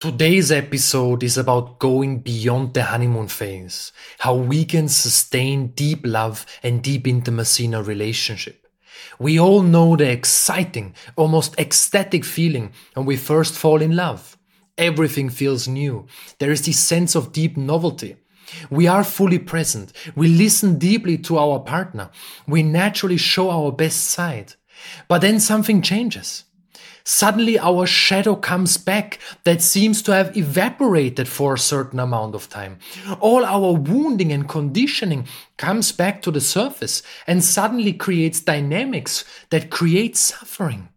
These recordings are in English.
Today's episode is about going beyond the honeymoon phase, how we can sustain deep love and deep intimacy in a relationship. We all know the exciting, almost ecstatic feeling when we first fall in love. Everything feels new. There is this sense of deep novelty. We are fully present. We listen deeply to our partner. We naturally show our best side. But then something changes. Suddenly our shadow comes back that seems to have evaporated for a certain amount of time. All our wounding and conditioning comes back to the surface and suddenly creates dynamics that create suffering.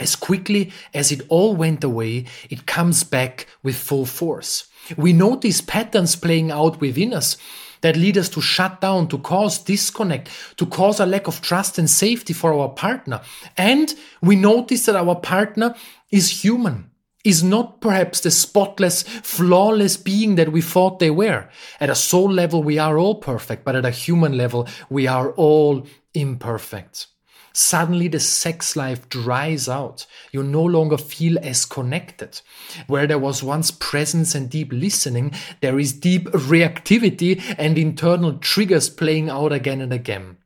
As quickly as it all went away, it comes back with full force. We notice patterns playing out within us that lead us to shut down, to cause disconnect, to cause a lack of trust and safety for our partner. And we notice that our partner is human, is not perhaps the spotless, flawless being that we thought they were. At a soul level, we are all perfect, but at a human level, we are all imperfect. Suddenly the sex life dries out. You no longer feel as connected. Where there was once presence and deep listening, there is deep reactivity and internal triggers playing out again and again.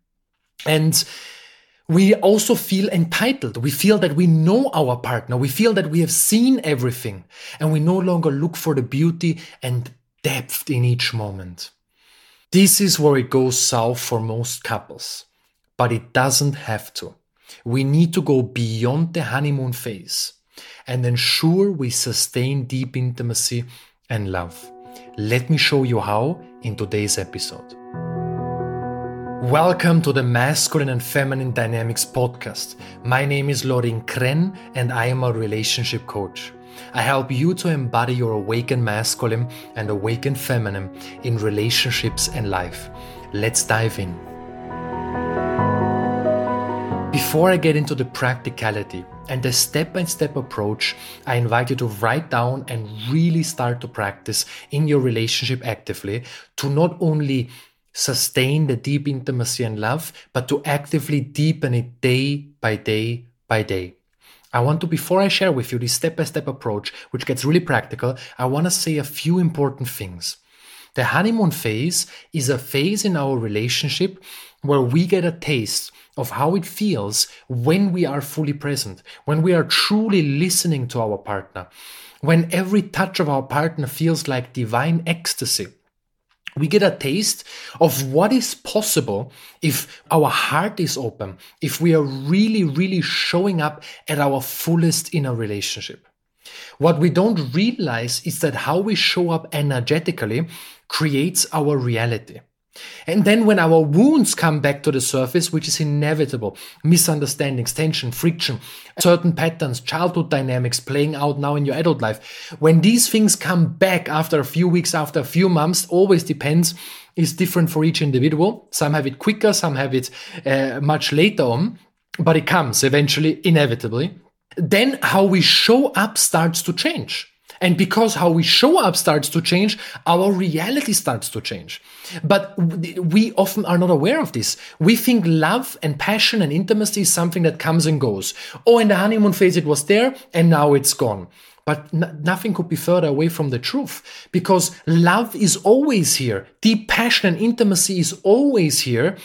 And we also feel entitled. We feel that we know our partner. We feel that we have seen everything and we no longer look for the beauty and depth in each moment. This is where it goes south for most couples but it doesn't have to. We need to go beyond the honeymoon phase and ensure we sustain deep intimacy and love. Let me show you how in today's episode. Welcome to the Masculine and Feminine Dynamics podcast. My name is Lorin Krenn and I am a relationship coach. I help you to embody your awakened masculine and awakened feminine in relationships and life. Let's dive in. Before I get into the practicality and the step by step approach, I invite you to write down and really start to practice in your relationship actively to not only sustain the deep intimacy and love, but to actively deepen it day by day by day. I want to, before I share with you this step by step approach, which gets really practical, I want to say a few important things. The honeymoon phase is a phase in our relationship where we get a taste of how it feels when we are fully present, when we are truly listening to our partner, when every touch of our partner feels like divine ecstasy. We get a taste of what is possible if our heart is open, if we are really, really showing up at our fullest in a relationship. What we don't realize is that how we show up energetically creates our reality. And then when our wounds come back to the surface, which is inevitable, misunderstandings, tension, friction, certain patterns, childhood dynamics playing out now in your adult life, when these things come back after a few weeks, after a few months, always depends, is different for each individual. Some have it quicker, some have it uh, much later on, but it comes eventually, inevitably. Then how we show up starts to change. And because how we show up starts to change, our reality starts to change. But we often are not aware of this. We think love and passion and intimacy is something that comes and goes. Oh, in the honeymoon phase, it was there and now it's gone. But n- nothing could be further away from the truth because love is always here. Deep passion and intimacy is always here.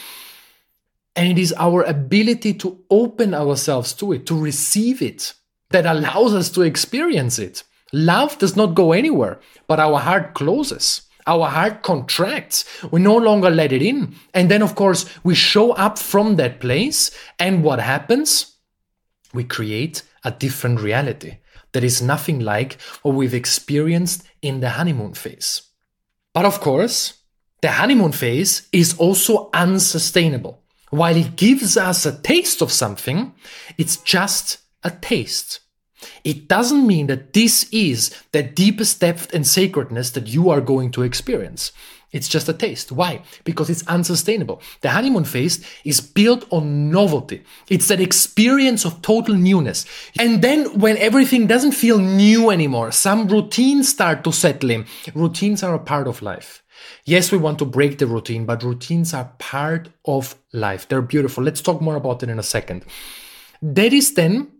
And it is our ability to open ourselves to it, to receive it, that allows us to experience it. Love does not go anywhere, but our heart closes. Our heart contracts. We no longer let it in. And then, of course, we show up from that place. And what happens? We create a different reality that is nothing like what we've experienced in the honeymoon phase. But of course, the honeymoon phase is also unsustainable. While it gives us a taste of something, it's just a taste. It doesn't mean that this is the deepest depth and sacredness that you are going to experience. It's just a taste. Why? Because it's unsustainable. The honeymoon phase is built on novelty. It's that experience of total newness. And then when everything doesn't feel new anymore, some routines start to settle in. Routines are a part of life. Yes, we want to break the routine, but routines are part of life. They're beautiful. Let's talk more about it in a second. That is then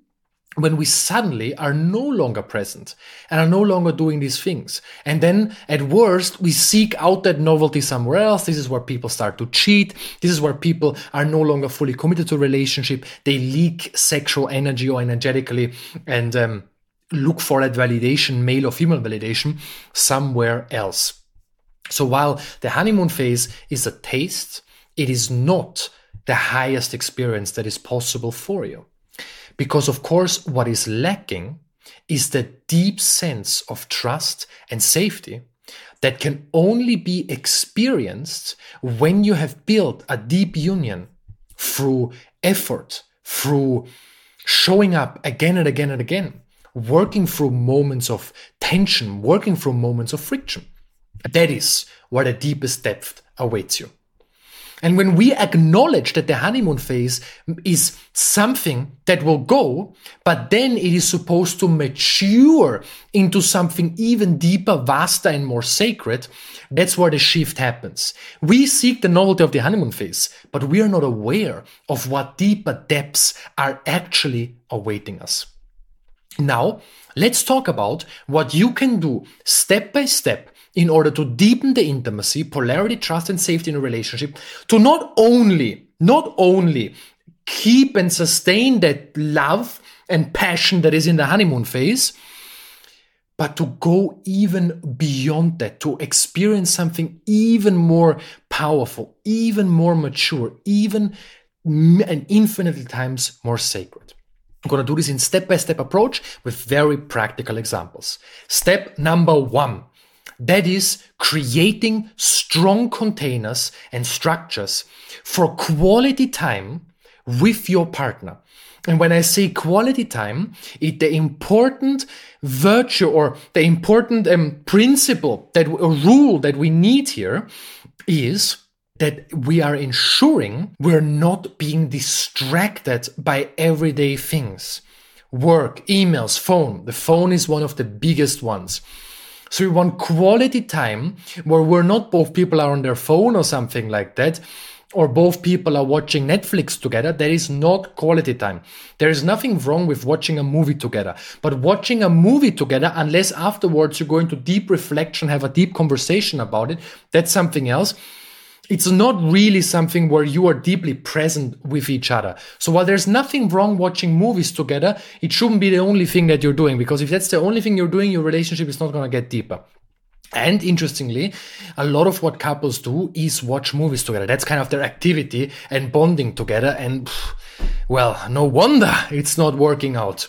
when we suddenly are no longer present and are no longer doing these things. And then at worst, we seek out that novelty somewhere else. This is where people start to cheat. This is where people are no longer fully committed to a relationship. They leak sexual energy or energetically and um, look for that validation, male or female validation, somewhere else. So while the honeymoon phase is a taste, it is not the highest experience that is possible for you. Because, of course, what is lacking is the deep sense of trust and safety that can only be experienced when you have built a deep union through effort, through showing up again and again and again, working through moments of tension, working through moments of friction. That is where the deepest depth awaits you. And when we acknowledge that the honeymoon phase is something that will go, but then it is supposed to mature into something even deeper, vaster, and more sacred, that's where the shift happens. We seek the novelty of the honeymoon phase, but we are not aware of what deeper depths are actually awaiting us. Now, let's talk about what you can do step by step in order to deepen the intimacy, polarity, trust, and safety in a relationship, to not only, not only keep and sustain that love and passion that is in the honeymoon phase, but to go even beyond that, to experience something even more powerful, even more mature, even and infinitely times more sacred. I'm going to do this in step by step approach with very practical examples. Step number one that is creating strong containers and structures for quality time with your partner. And when I say quality time, it, the important virtue or the important um, principle that a rule that we need here is that we are ensuring we're not being distracted by everyday things. Work, emails, phone. The phone is one of the biggest ones. So we want quality time where we're not both people are on their phone or something like that, or both people are watching Netflix together. That is not quality time. There is nothing wrong with watching a movie together, but watching a movie together, unless afterwards you go into deep reflection, have a deep conversation about it, that's something else it's not really something where you are deeply present with each other. So while there's nothing wrong watching movies together, it shouldn't be the only thing that you're doing because if that's the only thing you're doing, your relationship is not going to get deeper. And interestingly, a lot of what couples do is watch movies together. That's kind of their activity and bonding together. And well, no wonder it's not working out.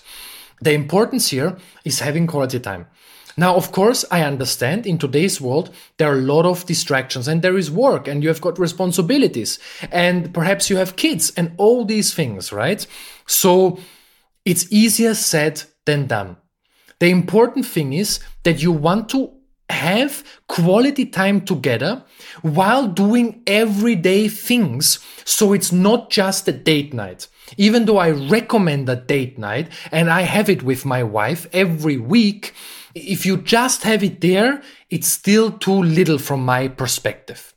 The importance here is having quality time. Now, of course, I understand in today's world, there are a lot of distractions and there is work and you have got responsibilities and perhaps you have kids and all these things, right? So it's easier said than done. The important thing is that you want to have quality time together while doing everyday things. So it's not just a date night. Even though I recommend a date night and I have it with my wife every week, if you just have it there, it's still too little from my perspective.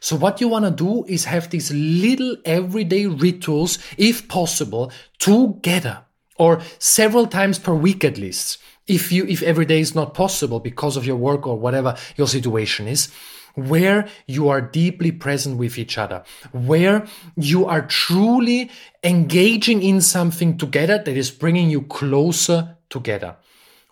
So what you want to do is have these little everyday rituals, if possible, together or several times per week at least. If you, if every day is not possible because of your work or whatever your situation is, where you are deeply present with each other, where you are truly engaging in something together that is bringing you closer together.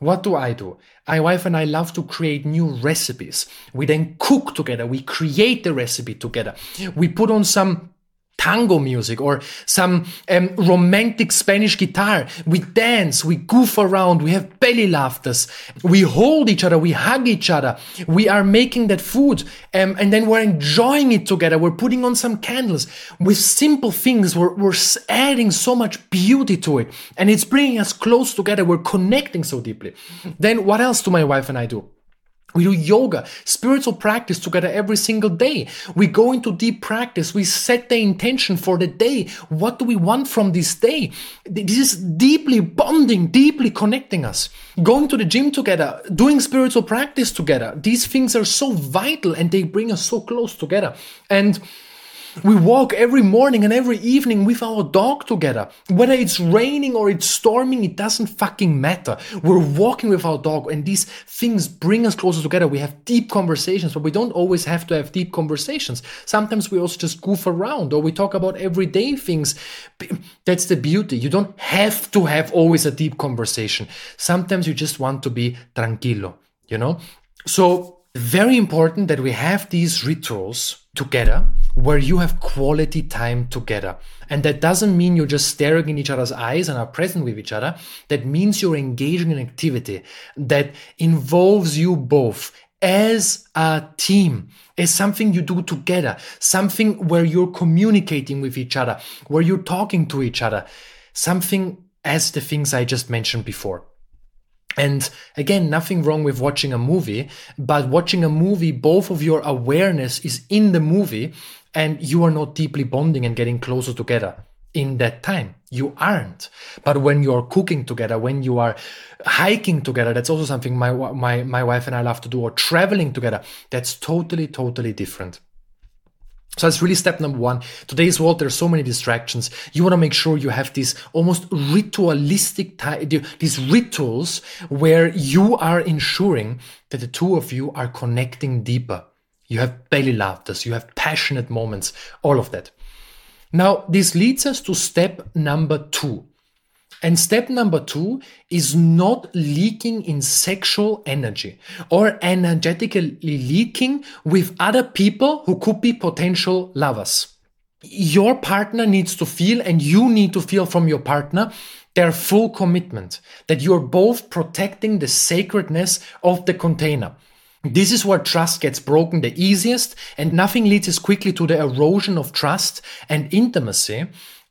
What do I do? My wife and I love to create new recipes. We then cook together. We create the recipe together. We put on some tango music or some um, romantic Spanish guitar. We dance, we goof around, we have belly laughters, we hold each other, we hug each other, we are making that food, um, and then we're enjoying it together. We're putting on some candles with simple things. We're, we're adding so much beauty to it, and it's bringing us close together. We're connecting so deeply. Then what else do my wife and I do? We do yoga, spiritual practice together every single day. We go into deep practice. We set the intention for the day. What do we want from this day? This is deeply bonding, deeply connecting us. Going to the gym together, doing spiritual practice together. These things are so vital and they bring us so close together. And We walk every morning and every evening with our dog together. Whether it's raining or it's storming, it doesn't fucking matter. We're walking with our dog and these things bring us closer together. We have deep conversations, but we don't always have to have deep conversations. Sometimes we also just goof around or we talk about everyday things. That's the beauty. You don't have to have always a deep conversation. Sometimes you just want to be tranquilo, you know? So very important that we have these rituals together where you have quality time together. And that doesn't mean you're just staring in each other's eyes and are present with each other. That means you're engaging in activity that involves you both as a team, as something you do together, something where you're communicating with each other, where you're talking to each other, something as the things I just mentioned before. And again, nothing wrong with watching a movie, but watching a movie, both of your awareness is in the movie and you are not deeply bonding and getting closer together in that time. You aren't. But when you're cooking together, when you are hiking together, that's also something my, my, my wife and I love to do, or traveling together. That's totally, totally different. So that's really step number one. Today's world, there are so many distractions. You want to make sure you have these almost ritualistic, these rituals where you are ensuring that the two of you are connecting deeper. You have belly laughters, you have passionate moments, all of that. Now, this leads us to step number two. And step number two is not leaking in sexual energy or energetically leaking with other people who could be potential lovers. Your partner needs to feel and you need to feel from your partner their full commitment that you're both protecting the sacredness of the container. This is where trust gets broken the easiest and nothing leads as quickly to the erosion of trust and intimacy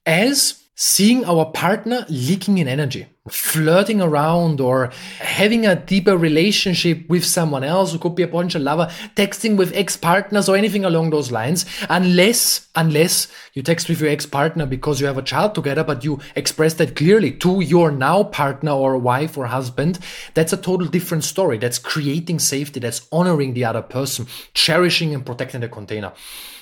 as seeing our partner leaking in energy, flirting around or having a deeper relationship with someone else who could be a potential lover, texting with ex-partners or anything along those lines, unless, unless you text with your ex-partner because you have a child together, but you express that clearly to your now partner or wife or husband, that's a total different story. That's creating safety. That's honoring the other person, cherishing and protecting the container.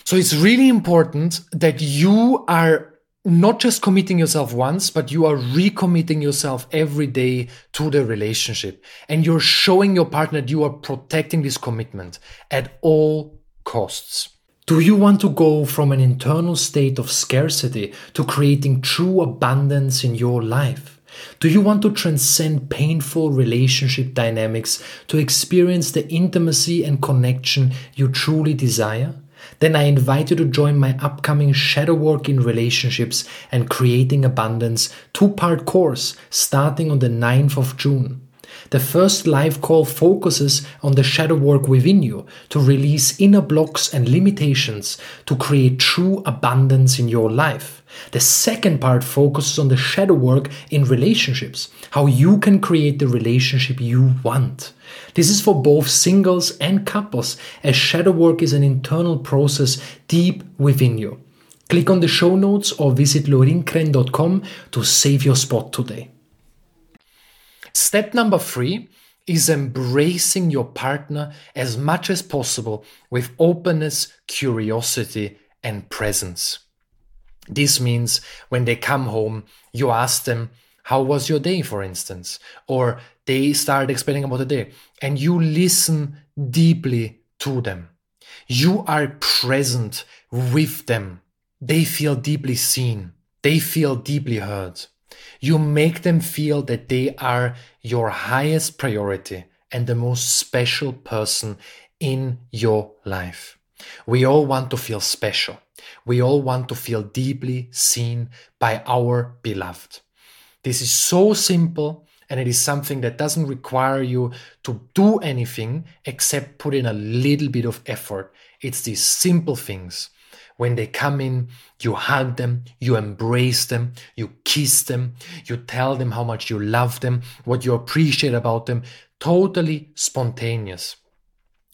So it's really important that you are not just committing yourself once, but you are recommitting yourself every day to the relationship. And you're showing your partner that you are protecting this commitment at all costs. Do you want to go from an internal state of scarcity to creating true abundance in your life? Do you want to transcend painful relationship dynamics to experience the intimacy and connection you truly desire? Then I invite you to join my upcoming Shadow Work in Relationships and Creating Abundance two part course starting on the 9th of June. The first live call focuses on the shadow work within you to release inner blocks and limitations to create true abundance in your life. The second part focuses on the shadow work in relationships, how you can create the relationship you want. This is for both singles and couples, as shadow work is an internal process deep within you. Click on the show notes or visit lorinkrenn.com to save your spot today. Step number three is embracing your partner as much as possible with openness, curiosity, and presence. This means when they come home, you ask them, How was your day, for instance? Or they start explaining about the day, and you listen deeply to them. You are present with them. They feel deeply seen. They feel deeply heard. You make them feel that they are your highest priority and the most special person in your life. We all want to feel special. We all want to feel deeply seen by our beloved. This is so simple and it is something that doesn't require you to do anything except put in a little bit of effort. It's these simple things. When they come in, you hug them, you embrace them, you kiss them, you tell them how much you love them, what you appreciate about them. Totally spontaneous.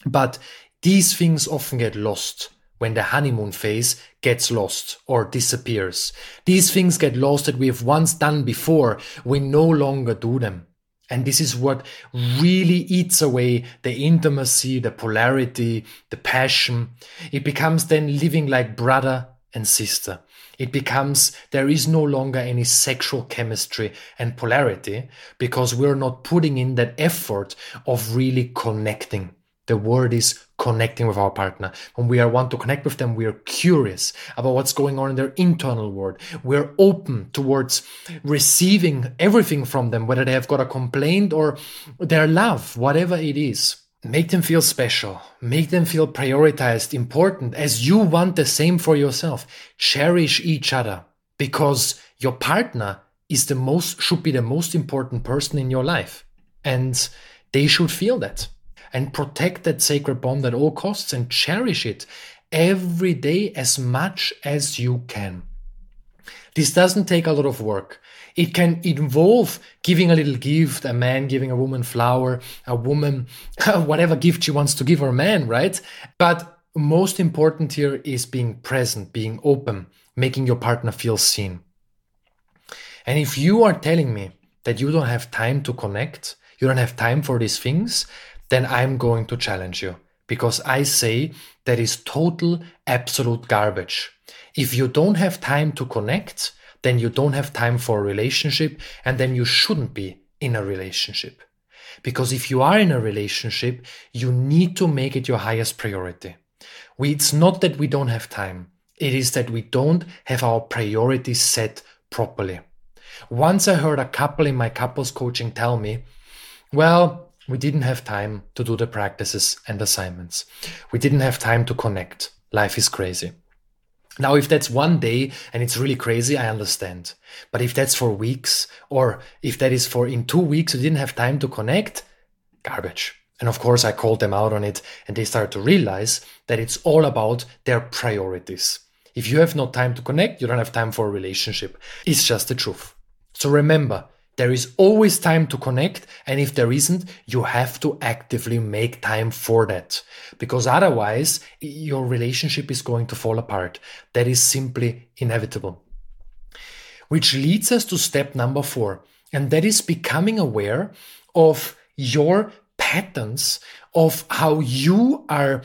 But these things often get lost when the honeymoon phase gets lost or disappears. These things get lost that we have once done before. We no longer do them. And this is what really eats away the intimacy, the polarity, the passion. It becomes then living like brother and sister. It becomes there is no longer any sexual chemistry and polarity because we're not putting in that effort of really connecting. The word is connecting with our partner. When we are want to connect with them, we are curious about what's going on in their internal world. We're open towards receiving everything from them, whether they have got a complaint or their love, whatever it is. Make them feel special. Make them feel prioritized, important, as you want the same for yourself. Cherish each other because your partner is the most, should be the most important person in your life. And they should feel that and protect that sacred bond at all costs and cherish it every day as much as you can. This doesn't take a lot of work. It can involve giving a little gift, a man giving a woman flower, a woman whatever gift she wants to give her man, right? But most important here is being present, being open, making your partner feel seen. And if you are telling me that you don't have time to connect, you don't have time for these things, then I'm going to challenge you because I say that is total, absolute garbage. If you don't have time to connect, then you don't have time for a relationship and then you shouldn't be in a relationship. Because if you are in a relationship, you need to make it your highest priority. We, it's not that we don't have time. It is that we don't have our priorities set properly. Once I heard a couple in my couples coaching tell me, well, we didn't have time to do the practices and assignments. We didn't have time to connect. Life is crazy. Now, if that's one day and it's really crazy, I understand. But if that's for weeks, or if that is for in two weeks, you didn't have time to connect, garbage. And of course, I called them out on it and they start to realize that it's all about their priorities. If you have no time to connect, you don't have time for a relationship. It's just the truth. So remember, there is always time to connect, and if there isn't, you have to actively make time for that. Because otherwise, your relationship is going to fall apart. That is simply inevitable. Which leads us to step number four, and that is becoming aware of your patterns of how you are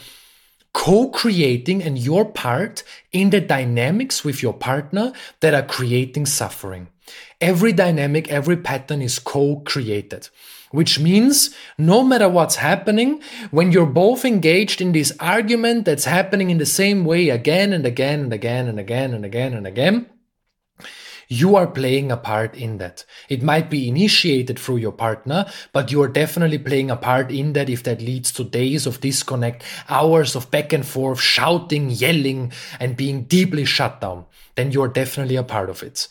co-creating and your part in the dynamics with your partner that are creating suffering. Every dynamic, every pattern is co-created. Which means no matter what's happening, when you're both engaged in this argument that's happening in the same way again and again and again and again and again and again, you are playing a part in that. It might be initiated through your partner, but you are definitely playing a part in that if that leads to days of disconnect, hours of back and forth, shouting, yelling, and being deeply shut down, then you are definitely a part of it.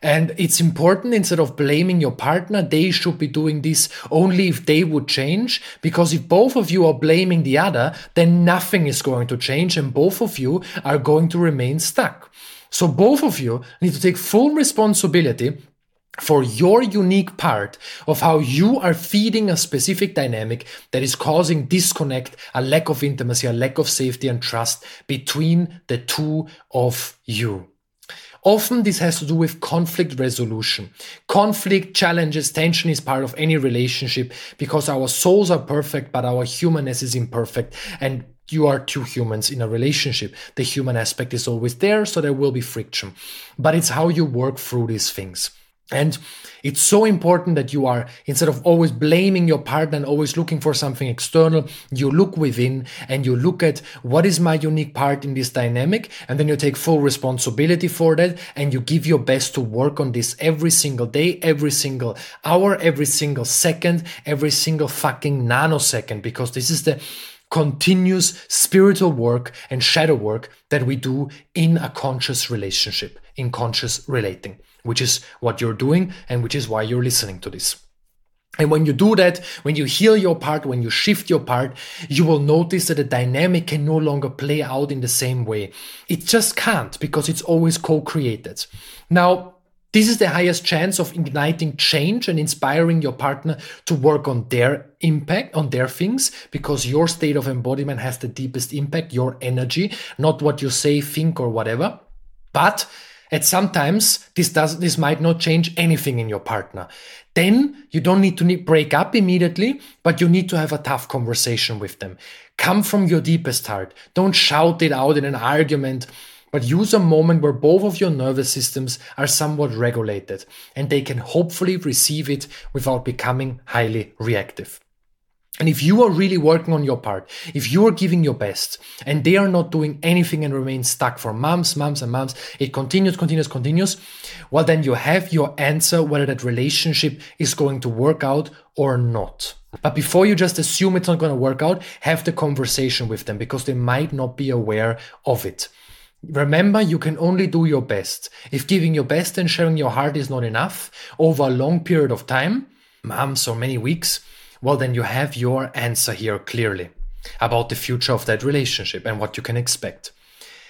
And it's important instead of blaming your partner, they should be doing this only if they would change. Because if both of you are blaming the other, then nothing is going to change and both of you are going to remain stuck. So both of you need to take full responsibility for your unique part of how you are feeding a specific dynamic that is causing disconnect, a lack of intimacy, a lack of safety and trust between the two of you. Often this has to do with conflict resolution. Conflict, challenges, tension is part of any relationship because our souls are perfect, but our humanness is imperfect. And you are two humans in a relationship. The human aspect is always there, so there will be friction. But it's how you work through these things. And it's so important that you are, instead of always blaming your partner and always looking for something external, you look within and you look at what is my unique part in this dynamic. And then you take full responsibility for that and you give your best to work on this every single day, every single hour, every single second, every single fucking nanosecond, because this is the continuous spiritual work and shadow work that we do in a conscious relationship, in conscious relating which is what you're doing and which is why you're listening to this. And when you do that, when you heal your part, when you shift your part, you will notice that the dynamic can no longer play out in the same way. It just can't because it's always co-created. Now, this is the highest chance of igniting change and inspiring your partner to work on their impact, on their things, because your state of embodiment has the deepest impact, your energy, not what you say, think, or whatever. But and sometimes this does this might not change anything in your partner. Then you don't need to break up immediately, but you need to have a tough conversation with them. Come from your deepest heart. Don't shout it out in an argument but use a moment where both of your nervous systems are somewhat regulated and they can hopefully receive it without becoming highly reactive. And if you are really working on your part, if you are giving your best and they are not doing anything and remain stuck for months, months and months, it continues, continues, continues, well, then you have your answer whether that relationship is going to work out or not. But before you just assume it's not going to work out, have the conversation with them because they might not be aware of it. Remember, you can only do your best. If giving your best and sharing your heart is not enough over a long period of time, months or many weeks, well, then you have your answer here clearly about the future of that relationship and what you can expect.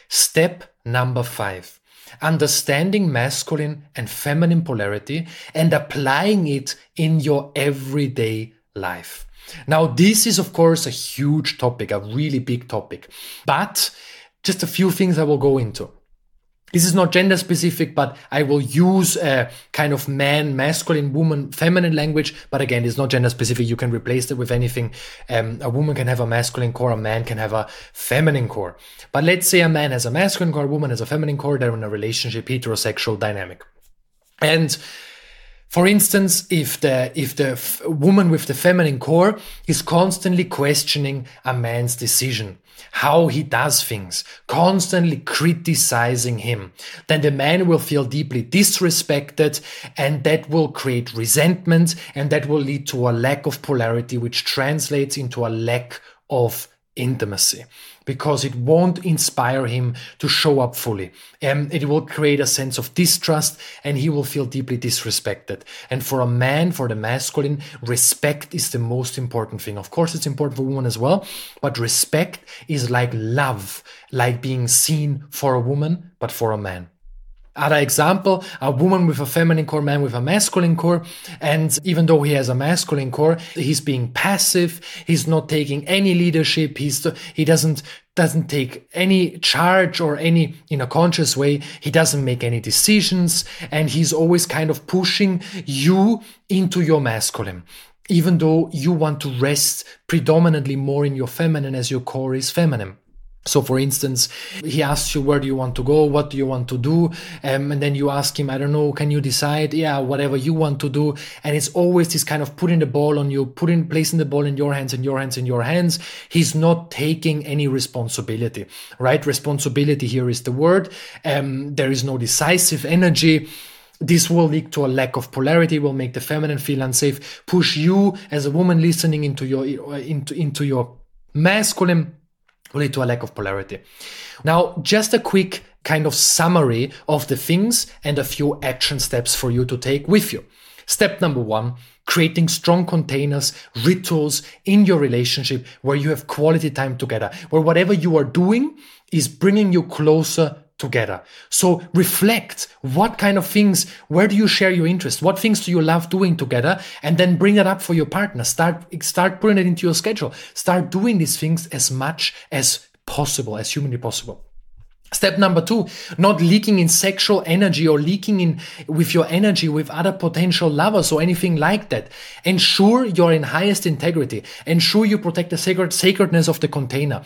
Step number five understanding masculine and feminine polarity and applying it in your everyday life. Now, this is, of course, a huge topic, a really big topic, but just a few things I will go into. This is not gender specific, but I will use a kind of man, masculine, woman, feminine language. But again, it's not gender specific. You can replace it with anything. Um, a woman can have a masculine core, a man can have a feminine core. But let's say a man has a masculine core, a woman has a feminine core. They're in a relationship, heterosexual dynamic. And for instance, if the if the f- woman with the feminine core is constantly questioning a man's decision, how he does things, constantly criticizing him, then the man will feel deeply disrespected and that will create resentment and that will lead to a lack of polarity, which translates into a lack of intimacy because it won't inspire him to show up fully. And it will create a sense of distrust and he will feel deeply disrespected. And for a man, for the masculine, respect is the most important thing. Of course, it's important for women as well, but respect is like love, like being seen for a woman, but for a man. Other example, a woman with a feminine core, man with a masculine core. And even though he has a masculine core, he's being passive. He's not taking any leadership. He's, he doesn't, doesn't take any charge or any, in a conscious way. He doesn't make any decisions. And he's always kind of pushing you into your masculine even though you want to rest predominantly more in your feminine as your core is feminine. So, for instance, he asks you, Where do you want to go? What do you want to do? Um, and then you ask him, I don't know, can you decide? Yeah, whatever you want to do. And it's always this kind of putting the ball on you, putting, placing the ball in your hands, in your hands, in your hands. He's not taking any responsibility, right? Responsibility here is the word. Um, there is no decisive energy this will lead to a lack of polarity will make the feminine feel unsafe push you as a woman listening into your into into your masculine lead to a lack of polarity. Now, just a quick kind of summary of the things and a few action steps for you to take with you. Step number one, creating strong containers, rituals in your relationship where you have quality time together, where whatever you are doing is bringing you closer together. So reflect what kind of things, where do you share your interest? What things do you love doing together? And then bring that up for your partner. Start, start putting it into your schedule. Start doing these things as much as possible, as humanly possible. Step number two, not leaking in sexual energy or leaking in with your energy with other potential lovers or anything like that. Ensure you're in highest integrity. Ensure you protect the sacred sacredness of the container.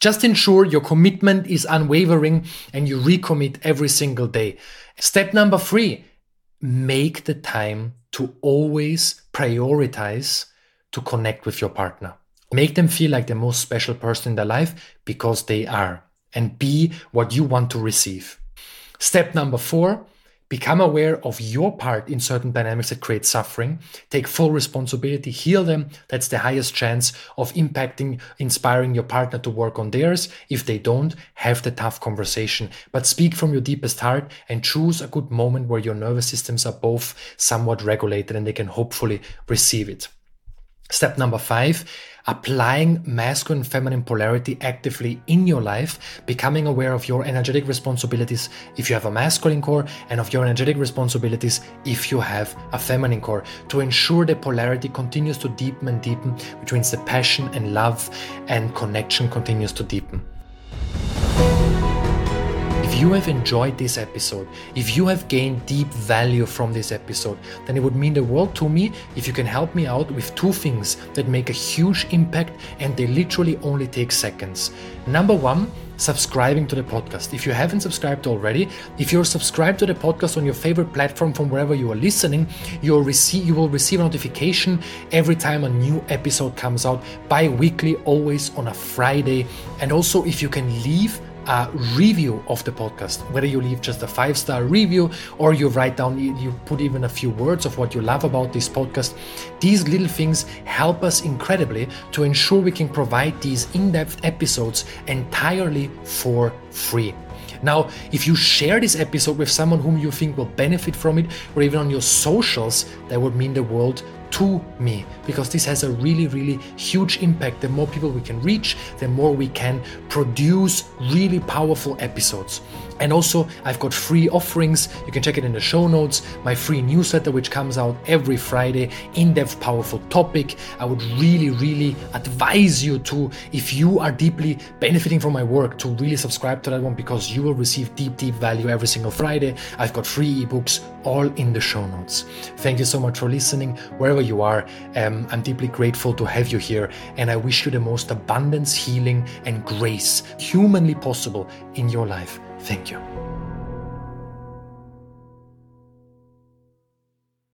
Just ensure your commitment is unwavering and you recommit every single day. Step number three, make the time to always prioritize to connect with your partner. Make them feel like the most special person in their life because they are and be what you want to receive. Step number four, become aware of your part in certain dynamics that create suffering. Take full responsibility, heal them. That's the highest chance of impacting, inspiring your partner to work on theirs. If they don't, have the tough conversation, but speak from your deepest heart and choose a good moment where your nervous systems are both somewhat regulated and they can hopefully receive it. Step number five, applying masculine feminine polarity actively in your life, becoming aware of your energetic responsibilities if you have a masculine core and of your energetic responsibilities if you have a feminine core. To ensure the polarity continues to deepen and deepen, which means the passion and love and connection continues to deepen you have enjoyed this episode, if you have gained deep value from this episode, then it would mean the world to me if you can help me out with two things that make a huge impact and they literally only take seconds. Number one, subscribing to the podcast. If you haven't subscribed already, if you're subscribed to the podcast on your favorite platform from wherever you are listening, you'll receive you will receive a notification every time a new episode comes out bi-weekly, always on a Friday. And also if you can leave a review of the podcast, whether you leave just a five star review or you write down, you put even a few words of what you love about this podcast. These little things help us incredibly to ensure we can provide these in depth episodes entirely for free. Now, if you share this episode with someone whom you think will benefit from it, or even on your socials, that would mean the world to me because this has a really, really huge impact. The more people we can reach, the more we can produce really powerful episodes. And also, I've got free offerings. You can check it in the show notes. My free newsletter, which comes out every Friday, in depth, powerful topic. I would really, really advise you to, if you are deeply benefiting from my work, to really subscribe to that one because you will receive deep, deep value every single Friday. I've got free ebooks all in the show notes. Thank you so much for listening, wherever you are. Um, I'm deeply grateful to have you here, and I wish you the most abundance, healing, and grace humanly possible in your life. Thank you.